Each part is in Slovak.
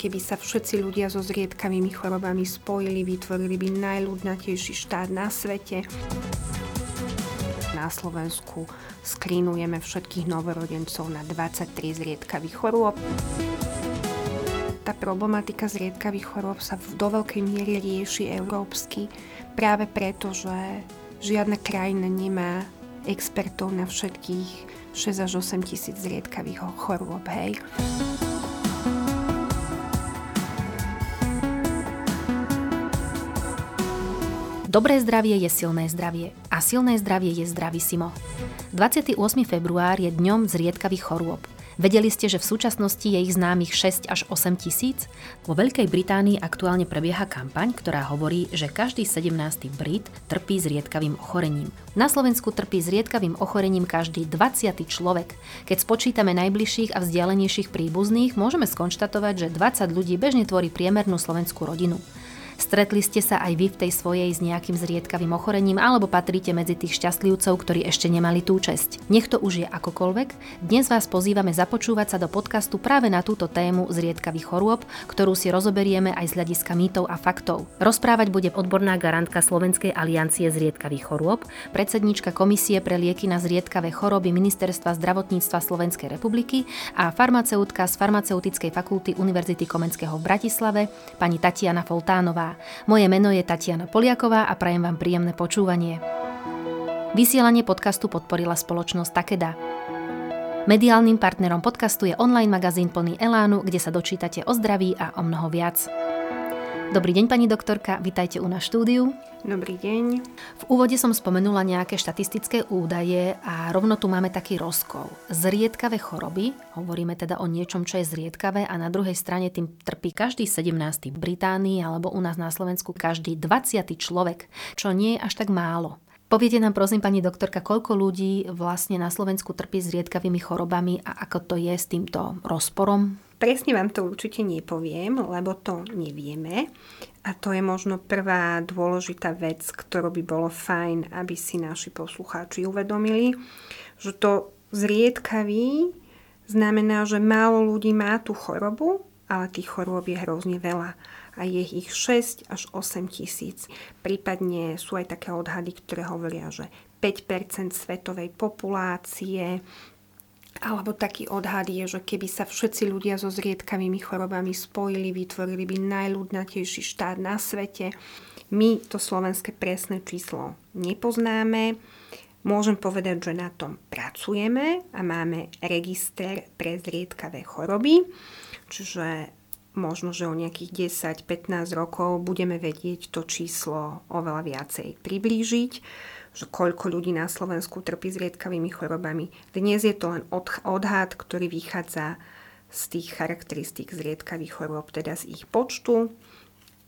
keby sa všetci ľudia so zriedkavými chorobami spojili, vytvorili by najľudnatejší štát na svete. Na Slovensku skrínujeme všetkých novorodencov na 23 zriedkavých chorôb. Tá problematika zriedkavých chorôb sa do veľkej miery rieši európsky práve preto, že žiadna krajina nemá expertov na všetkých 6 až 8 tisíc zriedkavých chorôb. Hej. Dobré zdravie je silné zdravie a silné zdravie je Simo. 28. február je dňom zriedkavých chorôb. Vedeli ste, že v súčasnosti je ich známych 6 až 8 tisíc? Vo Veľkej Británii aktuálne prebieha kampaň, ktorá hovorí, že každý 17. Brit trpí zriedkavým ochorením. Na Slovensku trpí zriedkavým ochorením každý 20. človek. Keď spočítame najbližších a vzdialenejších príbuzných, môžeme skonštatovať, že 20 ľudí bežne tvorí priemernú slovenskú rodinu. Stretli ste sa aj vy v tej svojej s nejakým zriedkavým ochorením alebo patríte medzi tých šťastlivcov, ktorí ešte nemali tú česť. Nech to už je akokoľvek, dnes vás pozývame započúvať sa do podcastu práve na túto tému zriedkavých chorôb, ktorú si rozoberieme aj z hľadiska mýtov a faktov. Rozprávať bude odborná garantka Slovenskej aliancie zriedkavých chorôb, predsednička Komisie pre lieky na zriedkavé choroby Ministerstva zdravotníctva Slovenskej republiky a farmaceutka z Farmaceutickej fakulty Univerzity Komenského v Bratislave, pani Tatiana Foltánová. Moje meno je Tatiana Poliaková a prajem vám príjemné počúvanie. Vysielanie podcastu podporila spoločnosť Takeda. Mediálnym partnerom podcastu je online magazín plný Elánu, kde sa dočítate o zdraví a o mnoho viac. Dobrý deň, pani doktorka, vitajte u nás štúdiu. Dobrý deň. V úvode som spomenula nejaké štatistické údaje a rovno tu máme taký rozkol. Zriedkavé choroby, hovoríme teda o niečom, čo je zriedkavé a na druhej strane tým trpí každý 17. v Británii alebo u nás na Slovensku každý 20. človek, čo nie je až tak málo. Poviete nám prosím, pani doktorka, koľko ľudí vlastne na Slovensku trpí zriedkavými chorobami a ako to je s týmto rozporom? Presne vám to určite nepoviem, lebo to nevieme. A to je možno prvá dôležitá vec, ktorú by bolo fajn, aby si naši poslucháči uvedomili, že to zriedkavý znamená, že málo ľudí má tú chorobu, ale tých chorôb je hrozne veľa a je ich 6 až 8 tisíc. Prípadne sú aj také odhady, ktoré hovoria, že 5% svetovej populácie alebo taký odhad je, že keby sa všetci ľudia so zriedkavými chorobami spojili, vytvorili by najľudnatejší štát na svete. My to slovenské presné číslo nepoznáme. Môžem povedať, že na tom pracujeme a máme register pre zriedkavé choroby, čiže možno, že o nejakých 10-15 rokov budeme vedieť to číslo oveľa viacej priblížiť že koľko ľudí na Slovensku trpí zriedkavými chorobami. Dnes je to len odhad, ktorý vychádza z tých charakteristík zriedkavých chorób, teda z ich počtu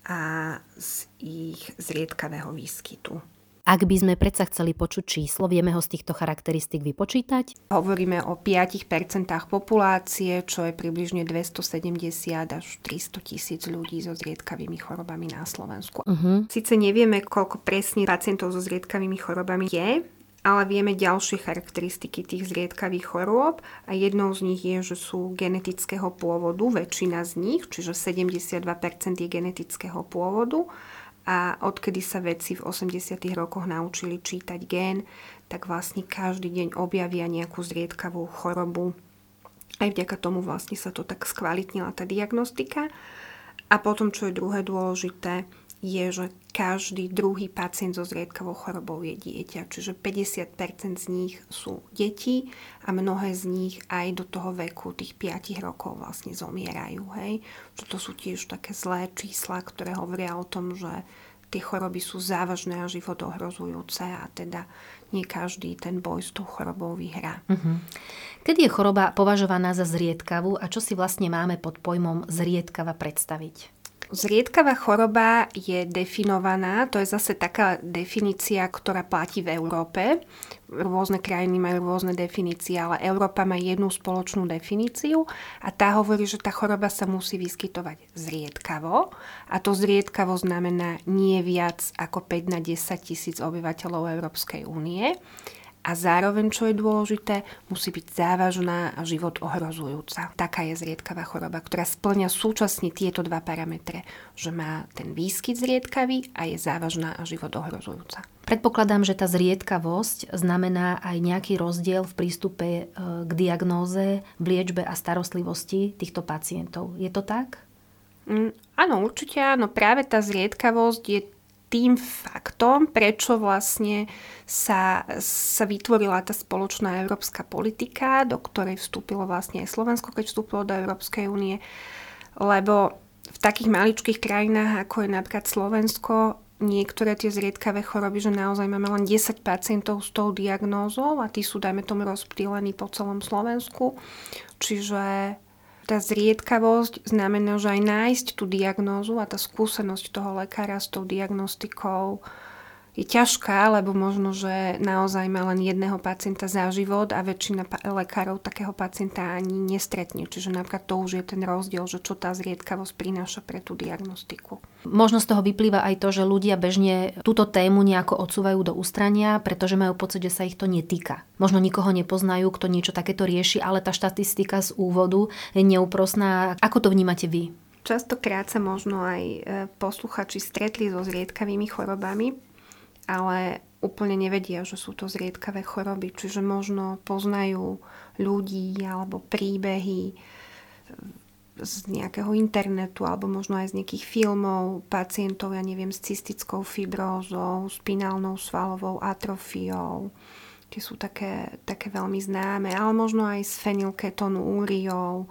a z ich zriedkavého výskytu. Ak by sme predsa chceli počuť číslo, vieme ho z týchto charakteristík vypočítať? Hovoríme o 5% populácie, čo je približne 270 až 300 tisíc ľudí so zriedkavými chorobami na Slovensku. Uh-huh. Sice nevieme, koľko presne pacientov so zriedkavými chorobami je, ale vieme ďalšie charakteristiky tých zriedkavých chorôb a jednou z nich je, že sú genetického pôvodu, väčšina z nich, čiže 72% je genetického pôvodu a odkedy sa vedci v 80. rokoch naučili čítať gén, tak vlastne každý deň objavia nejakú zriedkavú chorobu. Aj vďaka tomu vlastne sa to tak skvalitnila tá diagnostika. A potom, čo je druhé dôležité, je, že každý druhý pacient so zriedkavou chorobou je dieťa. Čiže 50% z nich sú deti a mnohé z nich aj do toho veku tých 5 rokov vlastne zomierajú. Hej? Čo to sú tiež také zlé čísla, ktoré hovoria o tom, že tie choroby sú závažné a život ohrozujúce a teda nie každý ten boj s tou chorobou vyhrá. Uh-huh. Kedy je choroba považovaná za zriedkavú a čo si vlastne máme pod pojmom zriedkava predstaviť? Zriedkavá choroba je definovaná, to je zase taká definícia, ktorá platí v Európe. Rôzne krajiny majú rôzne definície, ale Európa má jednu spoločnú definíciu a tá hovorí, že tá choroba sa musí vyskytovať zriedkavo a to zriedkavo znamená nie viac ako 5 na 10 tisíc obyvateľov Európskej únie a zároveň, čo je dôležité, musí byť závažná a život ohrozujúca. Taká je zriedkavá choroba, ktorá splňa súčasne tieto dva parametre, že má ten výskyt zriedkavý a je závažná a život ohrozujúca. Predpokladám, že tá zriedkavosť znamená aj nejaký rozdiel v prístupe e, k diagnóze, v liečbe a starostlivosti týchto pacientov. Je to tak? Mm, áno, určite áno. Práve tá zriedkavosť je tým faktom, prečo vlastne sa, sa vytvorila tá spoločná európska politika, do ktorej vstúpilo vlastne aj Slovensko, keď vstúpilo do Európskej únie. Lebo v takých maličkých krajinách, ako je napríklad Slovensko, niektoré tie zriedkavé choroby, že naozaj máme len 10 pacientov s tou diagnózou a tí sú, dajme tomu, rozptýlení po celom Slovensku. Čiže tá zriedkavosť znamená, že aj nájsť tú diagnózu a tá skúsenosť toho lekára s tou diagnostikou je ťažká, lebo možno, že naozaj má len jedného pacienta za život a väčšina lekárov takého pacienta ani nestretne. Čiže napríklad to už je ten rozdiel, že čo tá zriedkavosť prináša pre tú diagnostiku. Možno z toho vyplýva aj to, že ľudia bežne túto tému nejako odsúvajú do ústrania, pretože majú pocit, že sa ich to netýka. Možno nikoho nepoznajú, kto niečo takéto rieši, ale tá štatistika z úvodu je neúprosná. Ako to vnímate vy? Častokrát sa možno aj e, posluchači stretli so zriedkavými chorobami, ale úplne nevedia, že sú to zriedkavé choroby. Čiže možno poznajú ľudí alebo príbehy z nejakého internetu alebo možno aj z nejakých filmov pacientov, ja neviem, s cystickou fibrózou, spinálnou svalovou atrofiou. Tie sú také, také veľmi známe, ale možno aj s fenylketonúriou,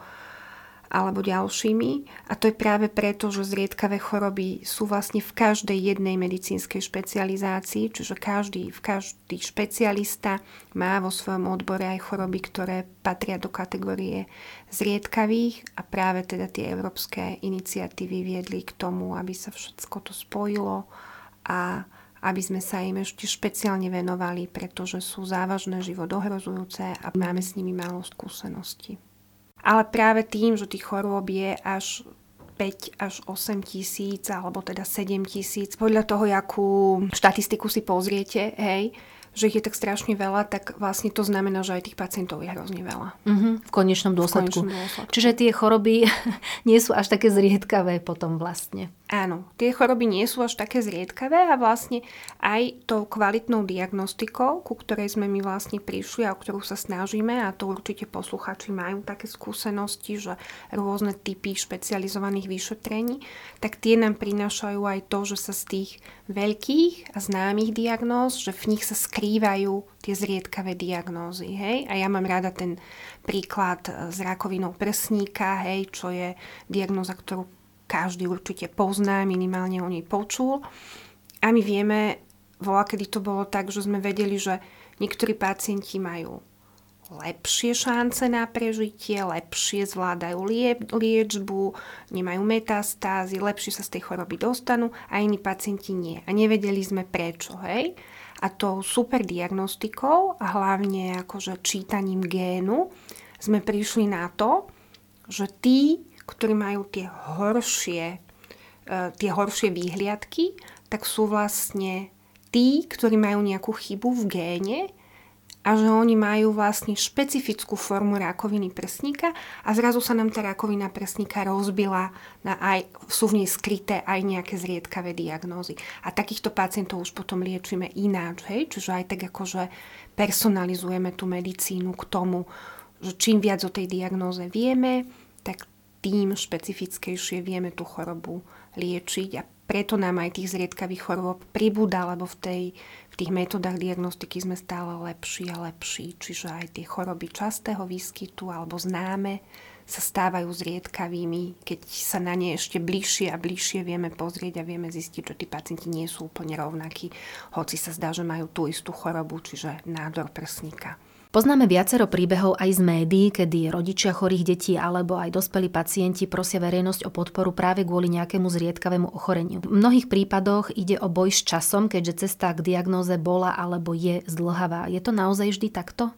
alebo ďalšími. A to je práve preto, že zriedkavé choroby sú vlastne v každej jednej medicínskej špecializácii, čiže každý, každý špecialista má vo svojom odbore aj choroby, ktoré patria do kategórie zriedkavých a práve teda tie európske iniciatívy viedli k tomu, aby sa všetko to spojilo a aby sme sa im ešte špeciálne venovali, pretože sú závažné, život ohrozujúce a máme s nimi málo skúseností. Ale práve tým, že tých chorôb je až 5 až 8 tisíc, alebo teda 7 tisíc, podľa toho, akú štatistiku si pozriete, hej, že ich je tak strašne veľa, tak vlastne to znamená, že aj tých pacientov je hrozne veľa. Mm-hmm, v konečnom dôsledku. V konečnom dôsledku. Čiže tie choroby nie sú až také zriedkavé potom vlastne. Áno, tie choroby nie sú až také zriedkavé a vlastne aj tou kvalitnou diagnostikou, ku ktorej sme my vlastne prišli a o ktorú sa snažíme a to určite posluchači majú také skúsenosti, že rôzne typy špecializovaných vyšetrení, tak tie nám prinášajú aj to, že sa z tých veľkých a známych diagnóz, že v nich sa skrývajú tie zriedkavé diagnózy. Hej? A ja mám rada ten príklad s rakovinou prsníka, hej, čo je diagnóza, ktorú každý určite pozná, minimálne o nej počul. A my vieme, voľa kedy to bolo tak, že sme vedeli, že niektorí pacienti majú lepšie šance na prežitie, lepšie zvládajú lie, liečbu, nemajú metastázy, lepšie sa z tej choroby dostanú a iní pacienti nie. A nevedeli sme prečo, hej? A tou super diagnostikou a hlavne akože čítaním génu sme prišli na to, že tí ktorí majú tie horšie, e, tie horšie výhliadky, tak sú vlastne tí, ktorí majú nejakú chybu v géne a že oni majú vlastne špecifickú formu rakoviny prsníka a zrazu sa nám tá rakovina prsníka rozbila na aj, sú v nej skryté aj nejaké zriedkavé diagnózy. A takýchto pacientov už potom liečíme ináč, hej? čiže aj tak akože personalizujeme tú medicínu k tomu, že čím viac o tej diagnóze vieme, tak tým špecifickejšie vieme tú chorobu liečiť a preto nám aj tých zriedkavých chorôb pribúda, lebo v, tej, v tých metodách diagnostiky sme stále lepší a lepší, čiže aj tie choroby častého výskytu alebo známe sa stávajú zriedkavými, keď sa na ne ešte bližšie a bližšie vieme pozrieť a vieme zistiť, že tí pacienti nie sú úplne rovnakí, hoci sa zdá, že majú tú istú chorobu, čiže nádor prsníka. Poznáme viacero príbehov aj z médií, kedy rodičia chorých detí alebo aj dospelí pacienti prosia verejnosť o podporu práve kvôli nejakému zriedkavému ochoreniu. V mnohých prípadoch ide o boj s časom, keďže cesta k diagnóze bola alebo je zdlhavá. Je to naozaj vždy takto?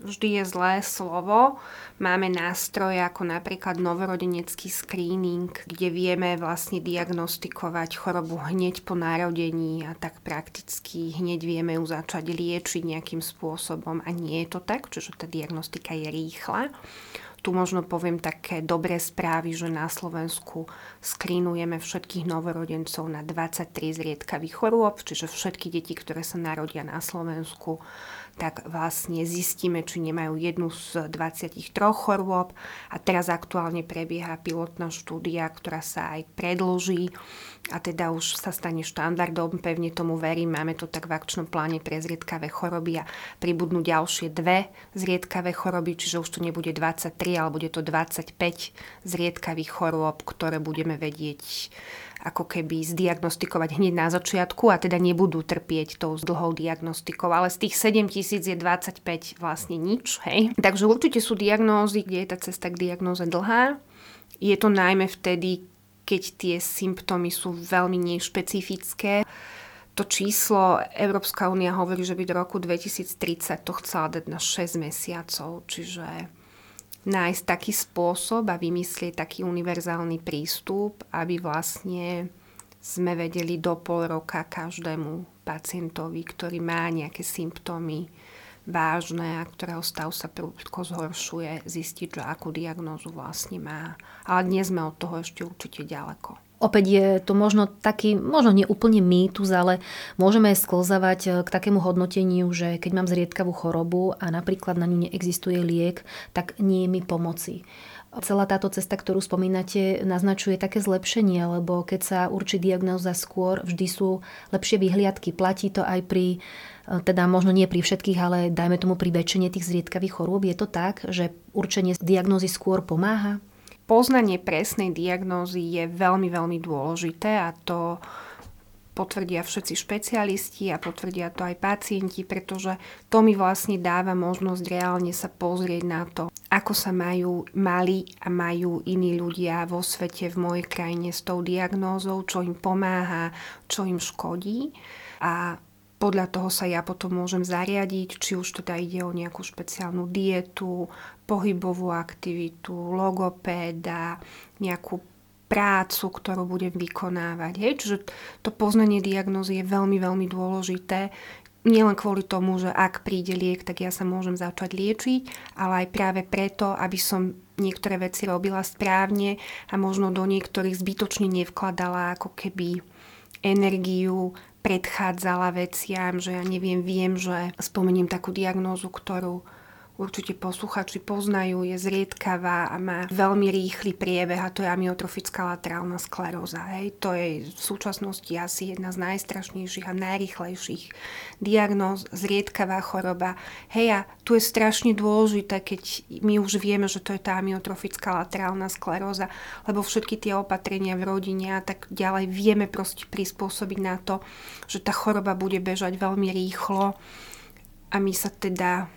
Vždy je zlé slovo. Máme nástroje ako napríklad novorodenecký screening, kde vieme vlastne diagnostikovať chorobu hneď po narodení a tak prakticky hneď vieme ju začať liečiť nejakým spôsobom a nie je to tak, čiže tá diagnostika je rýchla. Tu možno poviem také dobré správy, že na Slovensku skrínujeme všetkých novorodencov na 23 zriedkavých chorôb, čiže všetky deti, ktoré sa narodia na Slovensku, tak vlastne zistíme, či nemajú jednu z 23 chorôb. A teraz aktuálne prebieha pilotná štúdia, ktorá sa aj predloží a teda už sa stane štandardom, pevne tomu verím, máme to tak v akčnom pláne pre zriedkavé choroby a pribudnú ďalšie dve zriedkavé choroby, čiže už to nebude 23, ale bude to 25 zriedkavých chorôb, ktoré budeme vedieť ako keby zdiagnostikovať hneď na začiatku a teda nebudú trpieť tou dlhou diagnostikou. Ale z tých 7 tisíc je 25 vlastne nič. Hej? Takže určite sú diagnózy, kde je tá cesta k diagnóze dlhá. Je to najmä vtedy, keď tie symptómy sú veľmi nešpecifické. To číslo Európska únia hovorí, že by do roku 2030 to chcela dať na 6 mesiacov, čiže nájsť taký spôsob a vymyslieť taký univerzálny prístup, aby vlastne sme vedeli do pol roka každému pacientovi, ktorý má nejaké symptómy vážne a ktorého stav sa prudko zhoršuje, zistiť, že akú diagnózu vlastne má. Ale dnes sme od toho ešte určite ďaleko. Opäť je to možno taký, možno nie úplne mýtus, ale môžeme sklzavať eh, k takému hodnoteniu, že keď mám zriedkavú chorobu a napríklad na ňu neexistuje liek, tak nie je mi pomoci. Celá táto cesta, ktorú spomínate, naznačuje také zlepšenie, lebo keď sa určí diagnóza skôr, vždy sú lepšie vyhliadky. Platí to aj pri, eh, teda možno nie pri všetkých, ale dajme tomu pri väčšine tých zriedkavých chorôb. Je to tak, že určenie diagnózy skôr pomáha? poznanie presnej diagnózy je veľmi, veľmi dôležité a to potvrdia všetci špecialisti a potvrdia to aj pacienti, pretože to mi vlastne dáva možnosť reálne sa pozrieť na to, ako sa majú, mali a majú iní ľudia vo svete, v mojej krajine s tou diagnózou, čo im pomáha, čo im škodí. A podľa toho sa ja potom môžem zariadiť, či už teda ide o nejakú špeciálnu dietu, pohybovú aktivitu, logopéda, nejakú prácu, ktorú budem vykonávať. Hej? Čiže to poznanie diagnózy je veľmi, veľmi dôležité. Nielen kvôli tomu, že ak príde liek, tak ja sa môžem začať liečiť, ale aj práve preto, aby som niektoré veci robila správne a možno do niektorých zbytočne nevkladala ako keby energiu, predchádzala veciam, že ja neviem, viem, že spomeniem takú diagnózu, ktorú určite posluchači poznajú, je zriedkavá a má veľmi rýchly priebeh a to je amyotrofická laterálna skleróza. Hej. To je v súčasnosti asi jedna z najstrašnejších a najrýchlejších diagnóz, zriedkavá choroba. Hej a tu je strašne dôležité, keď my už vieme, že to je tá amyotrofická laterálna skleróza, lebo všetky tie opatrenia v rodine a tak ďalej vieme proste prispôsobiť na to, že tá choroba bude bežať veľmi rýchlo a my sa teda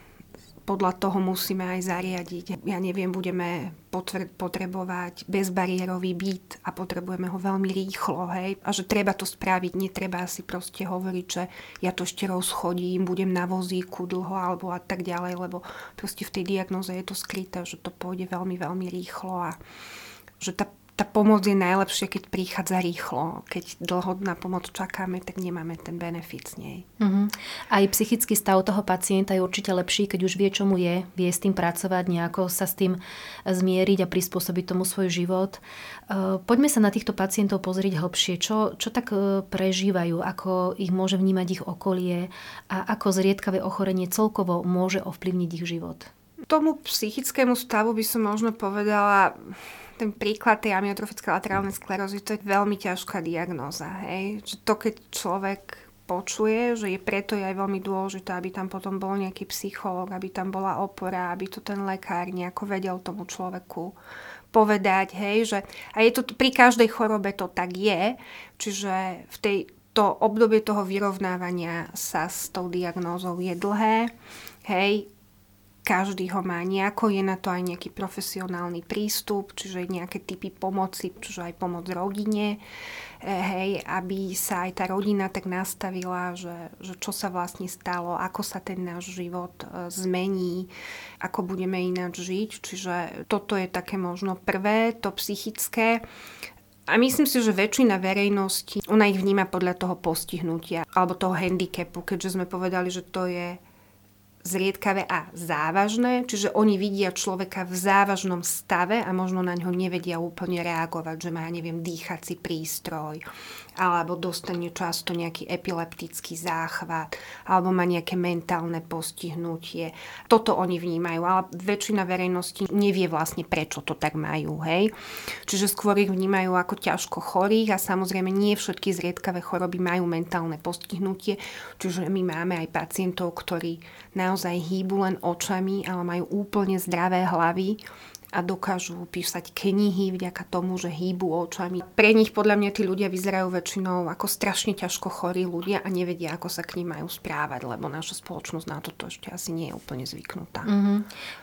podľa toho musíme aj zariadiť. Ja neviem, budeme potrebovať bezbariérový byt a potrebujeme ho veľmi rýchlo, hej. A že treba to spraviť, netreba si proste hovoriť, že ja to ešte rozchodím, budem na vozíku dlho alebo a tak ďalej, lebo proste v tej diagnoze je to skryté, že to pôjde veľmi, veľmi rýchlo a že tá tá pomoc je najlepšia, keď prichádza rýchlo. Keď dlho na pomoc čakáme, tak nemáme ten benefit z nej. Uh-huh. Aj psychický stav toho pacienta je určite lepší, keď už vie, čo mu je, vie s tým pracovať, nejako sa s tým zmieriť a prispôsobiť tomu svoj život. Uh, poďme sa na týchto pacientov pozrieť hlbšie. Čo, čo tak uh, prežívajú, ako ich môže vnímať ich okolie a ako zriedkavé ochorenie celkovo môže ovplyvniť ich život? Tomu psychickému stavu by som možno povedala ten príklad tej amyotrofické laterálnej sklerózy, to je veľmi ťažká diagnóza. Hej? Že to, keď človek počuje, že je preto je aj veľmi dôležité, aby tam potom bol nejaký psychológ, aby tam bola opora, aby to ten lekár nejako vedel tomu človeku povedať, hej, že a je to pri každej chorobe to tak je, čiže v tej, to obdobie toho vyrovnávania sa s tou diagnózou je dlhé, hej, každý ho má nejako, je na to aj nejaký profesionálny prístup, čiže nejaké typy pomoci, čiže aj pomoc rodine, e, hej, aby sa aj tá rodina tak nastavila, že, že čo sa vlastne stalo, ako sa ten náš život e, zmení, ako budeme ináč žiť. Čiže toto je také možno prvé, to psychické. A myslím si, že väčšina verejnosti, ona ich vníma podľa toho postihnutia alebo toho handicapu, keďže sme povedali, že to je zriedkavé a závažné, čiže oni vidia človeka v závažnom stave a možno na ňo nevedia úplne reagovať, že má, neviem, dýchací prístroj, alebo dostane často nejaký epileptický záchvat, alebo má nejaké mentálne postihnutie. Toto oni vnímajú, ale väčšina verejnosti nevie vlastne, prečo to tak majú. Hej? Čiže skôr ich vnímajú ako ťažko chorých a samozrejme nie všetky zriedkavé choroby majú mentálne postihnutie, čiže my máme aj pacientov, ktorí naozaj hýbu len očami, ale majú úplne zdravé hlavy a dokážu písať knihy vďaka tomu, že hýbu očami. Pre nich podľa mňa tí ľudia vyzerajú väčšinou ako strašne ťažko chorí ľudia a nevedia, ako sa k ním majú správať, lebo naša spoločnosť na toto ešte asi nie je úplne zvyknutá. Mm-hmm.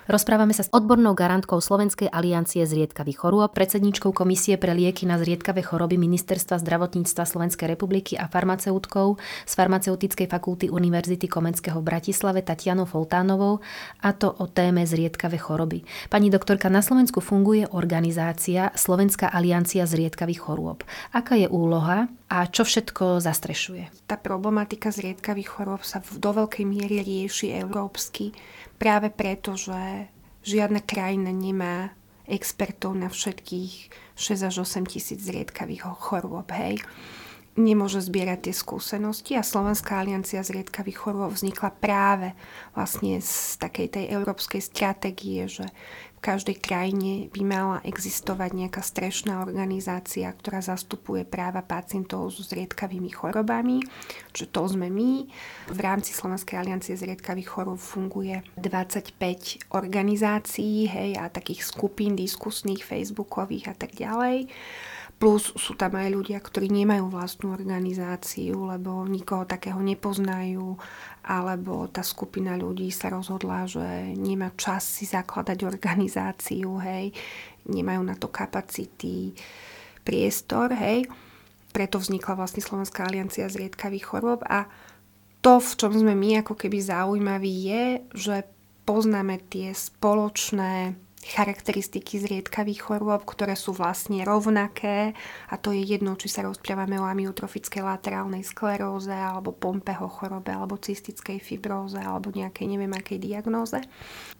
Rozprávame sa s odbornou garantkou Slovenskej aliancie zriedkavých chorôb, predsedničkou Komisie pre lieky na zriedkavé choroby Ministerstva zdravotníctva Slovenskej republiky a farmaceutkou z Farmaceutickej fakulty Univerzity Komenského v Bratislave Tatianou Foltánovou a to o téme zriedkavé choroby. Pani doktorka na Slovensku funguje organizácia Slovenská aliancia zriedkavých chorôb. Aká je úloha a čo všetko zastrešuje? Tá problematika zriedkavých chorôb sa do veľkej miery rieši európsky práve preto, že žiadna krajina nemá expertov na všetkých 6 až 8 tisíc zriedkavých chorôb. Hej nemôže zbierať tie skúsenosti a Slovenská aliancia zriedkavých chorôb vznikla práve vlastne z takej tej európskej stratégie, že každej krajine by mala existovať nejaká strešná organizácia, ktorá zastupuje práva pacientov so zriedkavými chorobami, čo to sme my. V rámci Slovenskej aliancie zriedkavých chorób funguje 25 organizácií hej, a takých skupín diskusných, facebookových a tak ďalej. Plus sú tam aj ľudia, ktorí nemajú vlastnú organizáciu, lebo nikoho takého nepoznajú, alebo tá skupina ľudí sa rozhodla, že nemá čas si zakladať organizáciu, hej, nemajú na to kapacity, priestor, hej. Preto vznikla vlastne Slovenská aliancia zriedkavých chorôb a to, v čom sme my ako keby zaujímaví, je, že poznáme tie spoločné charakteristiky zriedkavých chorôb, ktoré sú vlastne rovnaké a to je jedno, či sa rozprávame o amyotrofickej laterálnej skleróze alebo Pompeho chorobe alebo cystickej fibróze alebo nejakej neviem akej diagnóze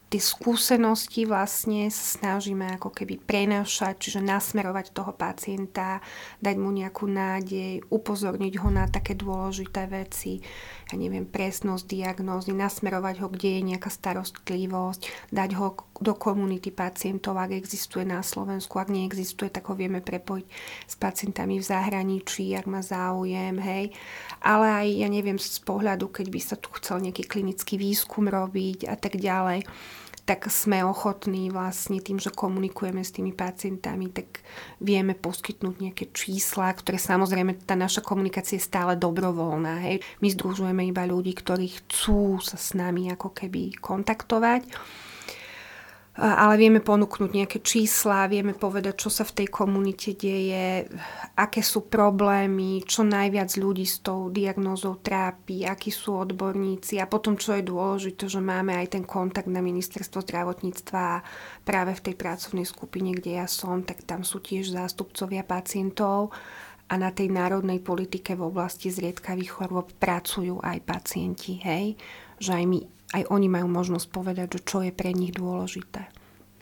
tie skúsenosti vlastne snažíme ako keby prenášať, čiže nasmerovať toho pacienta, dať mu nejakú nádej, upozorniť ho na také dôležité veci, ja neviem, presnosť diagnózy, nasmerovať ho, kde je nejaká starostlivosť, dať ho do komunity pacientov, ak existuje na Slovensku, ak neexistuje, tak ho vieme prepojiť s pacientami v zahraničí, ak má záujem, hej. Ale aj, ja neviem, z pohľadu, keď by sa tu chcel nejaký klinický výskum robiť a tak ďalej tak sme ochotní vlastne tým, že komunikujeme s tými pacientami, tak vieme poskytnúť nejaké čísla, ktoré samozrejme tá naša komunikácia je stále dobrovoľná. Hej. My združujeme iba ľudí, ktorí chcú sa s nami ako keby kontaktovať ale vieme ponúknuť nejaké čísla, vieme povedať, čo sa v tej komunite deje, aké sú problémy, čo najviac ľudí s tou diagnózou trápi, akí sú odborníci a potom, čo je dôležité, že máme aj ten kontakt na ministerstvo zdravotníctva práve v tej pracovnej skupine, kde ja som, tak tam sú tiež zástupcovia pacientov a na tej národnej politike v oblasti zriedkavých chorôb pracujú aj pacienti, hej? že aj my aj oni majú možnosť povedať, že čo je pre nich dôležité.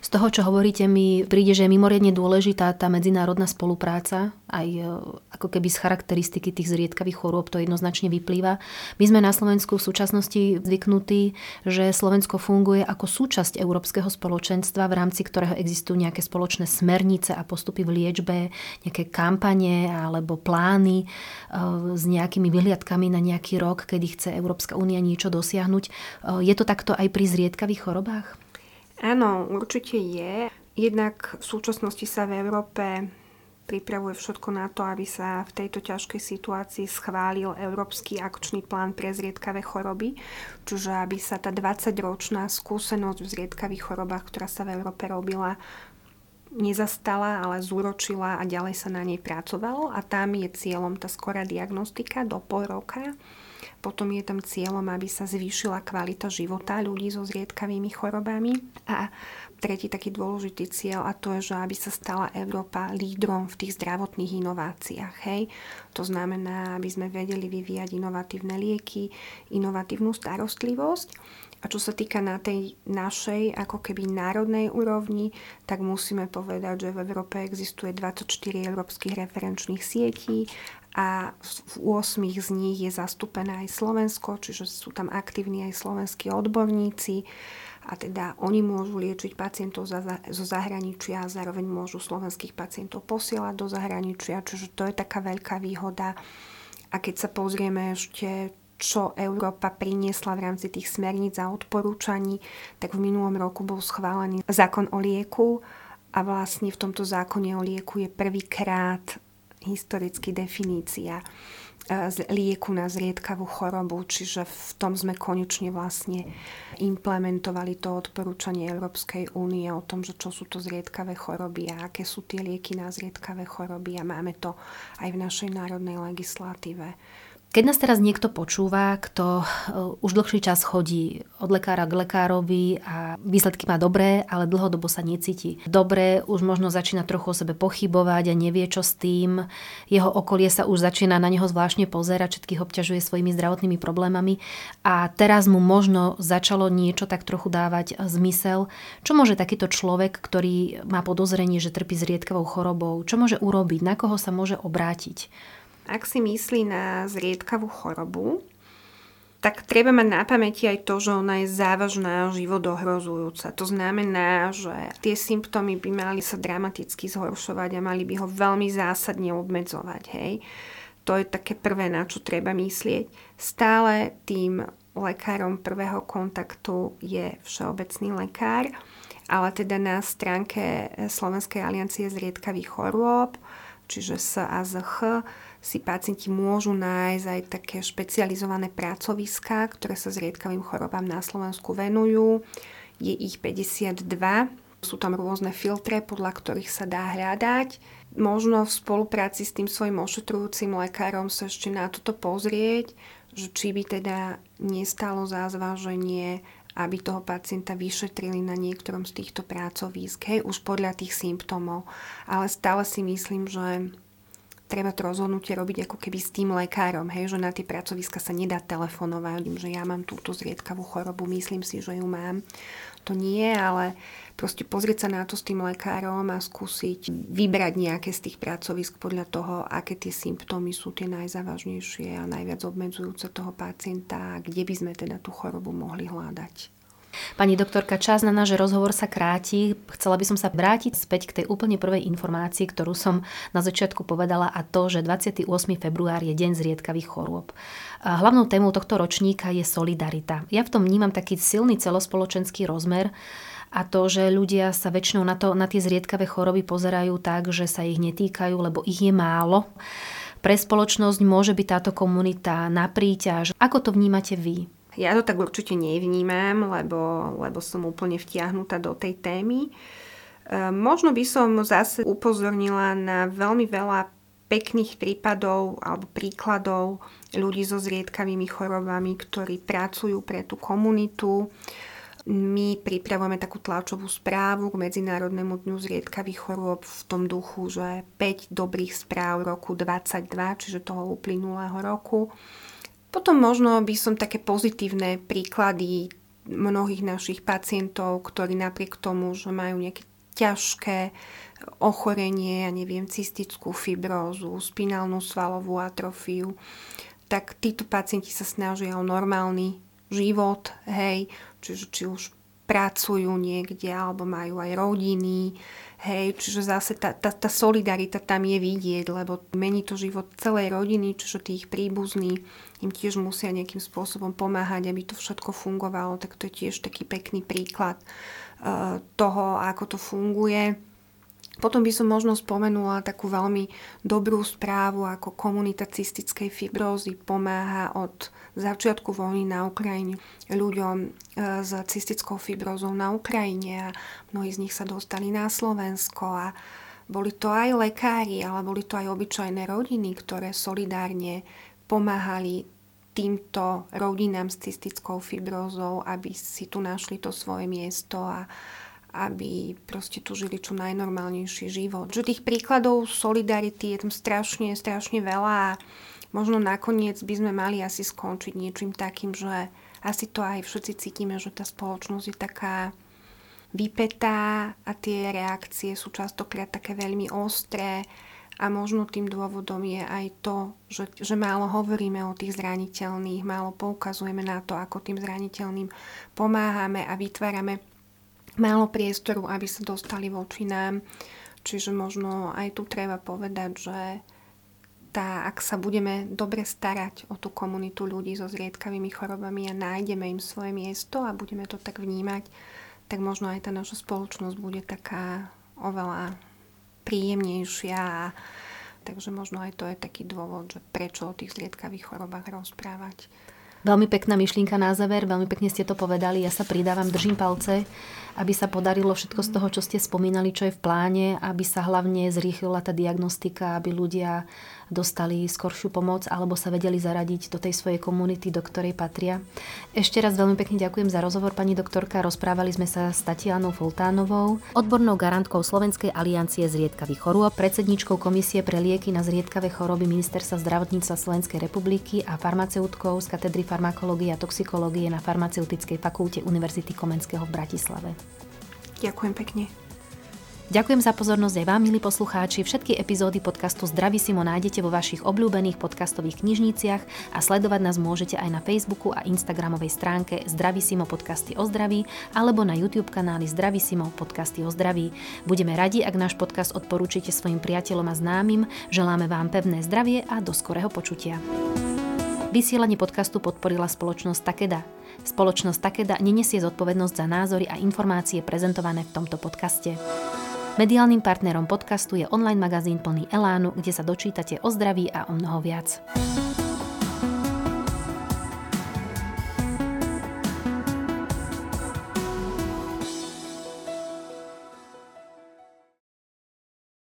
Z toho, čo hovoríte, mi príde, že je mimoriadne dôležitá tá medzinárodná spolupráca, aj e, ako keby z charakteristiky tých zriedkavých chorôb to jednoznačne vyplýva. My sme na Slovensku v súčasnosti zvyknutí, že Slovensko funguje ako súčasť Európskeho spoločenstva, v rámci ktorého existujú nejaké spoločné smernice a postupy v liečbe, nejaké kampane alebo plány e, s nejakými vyhliadkami na nejaký rok, kedy chce Európska únia niečo dosiahnuť. E, je to takto aj pri zriedkavých chorobách? Áno, určite je. Jednak v súčasnosti sa v Európe pripravuje všetko na to, aby sa v tejto ťažkej situácii schválil Európsky akčný plán pre zriedkavé choroby, čiže aby sa tá 20-ročná skúsenosť v zriedkavých chorobách, ktorá sa v Európe robila, nezastala, ale zúročila a ďalej sa na nej pracovalo a tam je cieľom tá skorá diagnostika do pol roka. Potom je tam cieľom, aby sa zvýšila kvalita života ľudí so zriedkavými chorobami a tretí taký dôležitý cieľ a to je, že aby sa stala Európa lídrom v tých zdravotných inováciách. Hej? To znamená, aby sme vedeli vyvíjať inovatívne lieky, inovatívnu starostlivosť. A čo sa týka na tej našej ako keby národnej úrovni, tak musíme povedať, že v Európe existuje 24 európskych referenčných sietí a v 8 z nich je zastúpené aj Slovensko, čiže sú tam aktívni aj slovenskí odborníci. A teda oni môžu liečiť pacientov zo zahraničia a zároveň môžu slovenských pacientov posielať do zahraničia, čiže to je taká veľká výhoda. A keď sa pozrieme ešte, čo Európa priniesla v rámci tých smerníc a odporúčaní, tak v minulom roku bol schválený zákon o lieku. A vlastne v tomto zákone o lieku je prvýkrát historicky definícia E, z lieku na zriedkavú chorobu, čiže v tom sme konečne vlastne implementovali to odporúčanie Európskej únie o tom, že čo sú to zriedkavé choroby a aké sú tie lieky na zriedkavé choroby a máme to aj v našej národnej legislatíve. Keď nás teraz niekto počúva, kto e, už dlhší čas chodí od lekára k lekárovi a výsledky má dobré, ale dlhodobo sa necíti dobre, už možno začína trochu o sebe pochybovať a nevie, čo s tým. Jeho okolie sa už začína na neho zvláštne pozerať, všetkých obťažuje svojimi zdravotnými problémami a teraz mu možno začalo niečo tak trochu dávať zmysel. Čo môže takýto človek, ktorý má podozrenie, že trpí zriedkavou chorobou, čo môže urobiť, na koho sa môže obrátiť? Ak si myslí na zriedkavú chorobu, tak treba mať na pamäti aj to, že ona je závažná, život ohrozujúca. To znamená, že tie symptómy by mali sa dramaticky zhoršovať a mali by ho veľmi zásadne obmedzovať. Hej. To je také prvé, na čo treba myslieť. Stále tým lekárom prvého kontaktu je všeobecný lekár, ale teda na stránke Slovenskej aliancie zriedkavých chorôb, čiže SAZH, si pacienti môžu nájsť aj také špecializované pracoviská, ktoré sa zriedkavým chorobám na Slovensku venujú. Je ich 52. Sú tam rôzne filtre, podľa ktorých sa dá hľadať. Možno v spolupráci s tým svojim ošetrujúcim lekárom sa ešte na toto pozrieť, že či by teda nestalo za zváženie aby toho pacienta vyšetrili na niektorom z týchto pracovísk, hej, už podľa tých symptómov. Ale stále si myslím, že treba to rozhodnutie robiť ako keby s tým lekárom, hej, že na tie pracoviska sa nedá telefonovať, že ja mám túto zriedkavú chorobu, myslím si, že ju mám. To nie, ale proste pozrieť sa na to s tým lekárom a skúsiť vybrať nejaké z tých pracovisk podľa toho, aké tie symptómy sú tie najzávažnejšie a najviac obmedzujúce toho pacienta a kde by sme teda tú chorobu mohli hľadať. Pani doktorka, čas na náš rozhovor sa kráti. Chcela by som sa vrátiť späť k tej úplne prvej informácii, ktorú som na začiatku povedala a to, že 28. február je deň zriedkavých chorôb. Hlavnou témou tohto ročníka je solidarita. Ja v tom vnímam taký silný celospoločenský rozmer a to, že ľudia sa väčšinou na, to, na tie zriedkavé choroby pozerajú tak, že sa ich netýkajú, lebo ich je málo. Pre spoločnosť môže byť táto komunita na príťaž. Ako to vnímate vy? Ja to tak určite nevnímam, lebo, lebo som úplne vtiahnutá do tej témy. E, možno by som zase upozornila na veľmi veľa pekných prípadov alebo príkladov ľudí so zriedkavými chorobami, ktorí pracujú pre tú komunitu. My pripravujeme takú tlačovú správu k Medzinárodnému dňu zriedkavých chorôb v tom duchu, že 5 dobrých správ roku 22, čiže toho uplynulého roku potom možno by som také pozitívne príklady mnohých našich pacientov, ktorí napriek tomu, že majú nejaké ťažké ochorenie, ja neviem, cystickú fibrózu, spinálnu svalovú atrofiu, tak títo pacienti sa snažia o normálny život, hej, čiže či už pracujú niekde, alebo majú aj rodiny, Hej, čiže zase tá, tá, tá solidarita tam je vidieť, lebo mení to život celej rodiny, čiže tých príbuzní im tiež musia nejakým spôsobom pomáhať, aby to všetko fungovalo, tak to je tiež taký pekný príklad uh, toho, ako to funguje. Potom by som možno spomenula takú veľmi dobrú správu, ako komunita cystickej fibrózy pomáha od začiatku vojny na Ukrajine ľuďom e, s cystickou fibrózou na Ukrajine a mnohí z nich sa dostali na Slovensko a boli to aj lekári, ale boli to aj obyčajné rodiny, ktoré solidárne pomáhali týmto rodinám s cystickou fibrózou, aby si tu našli to svoje miesto a, aby proste tu žili čo najnormálnejší život. Že tých príkladov solidarity je tam strašne, strašne veľa možno nakoniec by sme mali asi skončiť niečím takým, že asi to aj všetci cítime, že tá spoločnosť je taká vypetá a tie reakcie sú častokrát také veľmi ostré a možno tým dôvodom je aj to, že, že málo hovoríme o tých zraniteľných, málo poukazujeme na to, ako tým zraniteľným pomáhame a vytvárame málo priestoru, aby sa dostali voči nám. Čiže možno aj tu treba povedať, že tá, ak sa budeme dobre starať o tú komunitu ľudí so zriedkavými chorobami a nájdeme im svoje miesto a budeme to tak vnímať, tak možno aj tá naša spoločnosť bude taká oveľa príjemnejšia. Takže možno aj to je taký dôvod, že prečo o tých zriedkavých chorobách rozprávať. Veľmi pekná myšlienka na záver, veľmi pekne ste to povedali. Ja sa pridávam, držím palce, aby sa podarilo všetko z toho, čo ste spomínali, čo je v pláne, aby sa hlavne zrýchlila tá diagnostika, aby ľudia dostali skoršiu pomoc alebo sa vedeli zaradiť do tej svojej komunity, do ktorej patria. Ešte raz veľmi pekne ďakujem za rozhovor, pani doktorka. Rozprávali sme sa s Tatianou Foltánovou, odbornou garantkou Slovenskej aliancie zriedkavých chorôb, predsedničkou Komisie pre lieky na zriedkavé choroby Ministerstva zdravotníctva Slovenskej republiky a farmaceutkou z katedry farmakológie a toxikológie na Farmaceutickej fakulte Univerzity Komenského v Bratislave. Ďakujem pekne. Ďakujem za pozornosť aj vám, milí poslucháči. Všetky epizódy podcastu Simo nájdete vo vašich obľúbených podcastových knižniciach a sledovať nás môžete aj na Facebooku a Instagramovej stránke Simo podcasty o zdraví alebo na YouTube kanáli Simo podcasty o zdraví. Budeme radi, ak náš podcast odporúčite svojim priateľom a známym. Želáme vám pevné zdravie a do skorého počutia. Vysielanie podcastu podporila spoločnosť Takeda. Spoločnosť Takeda nenesie zodpovednosť za názory a informácie prezentované v tomto podcaste. Mediálnym partnerom podcastu je online magazín plný Elánu, kde sa dočítate o zdraví a o mnoho viac.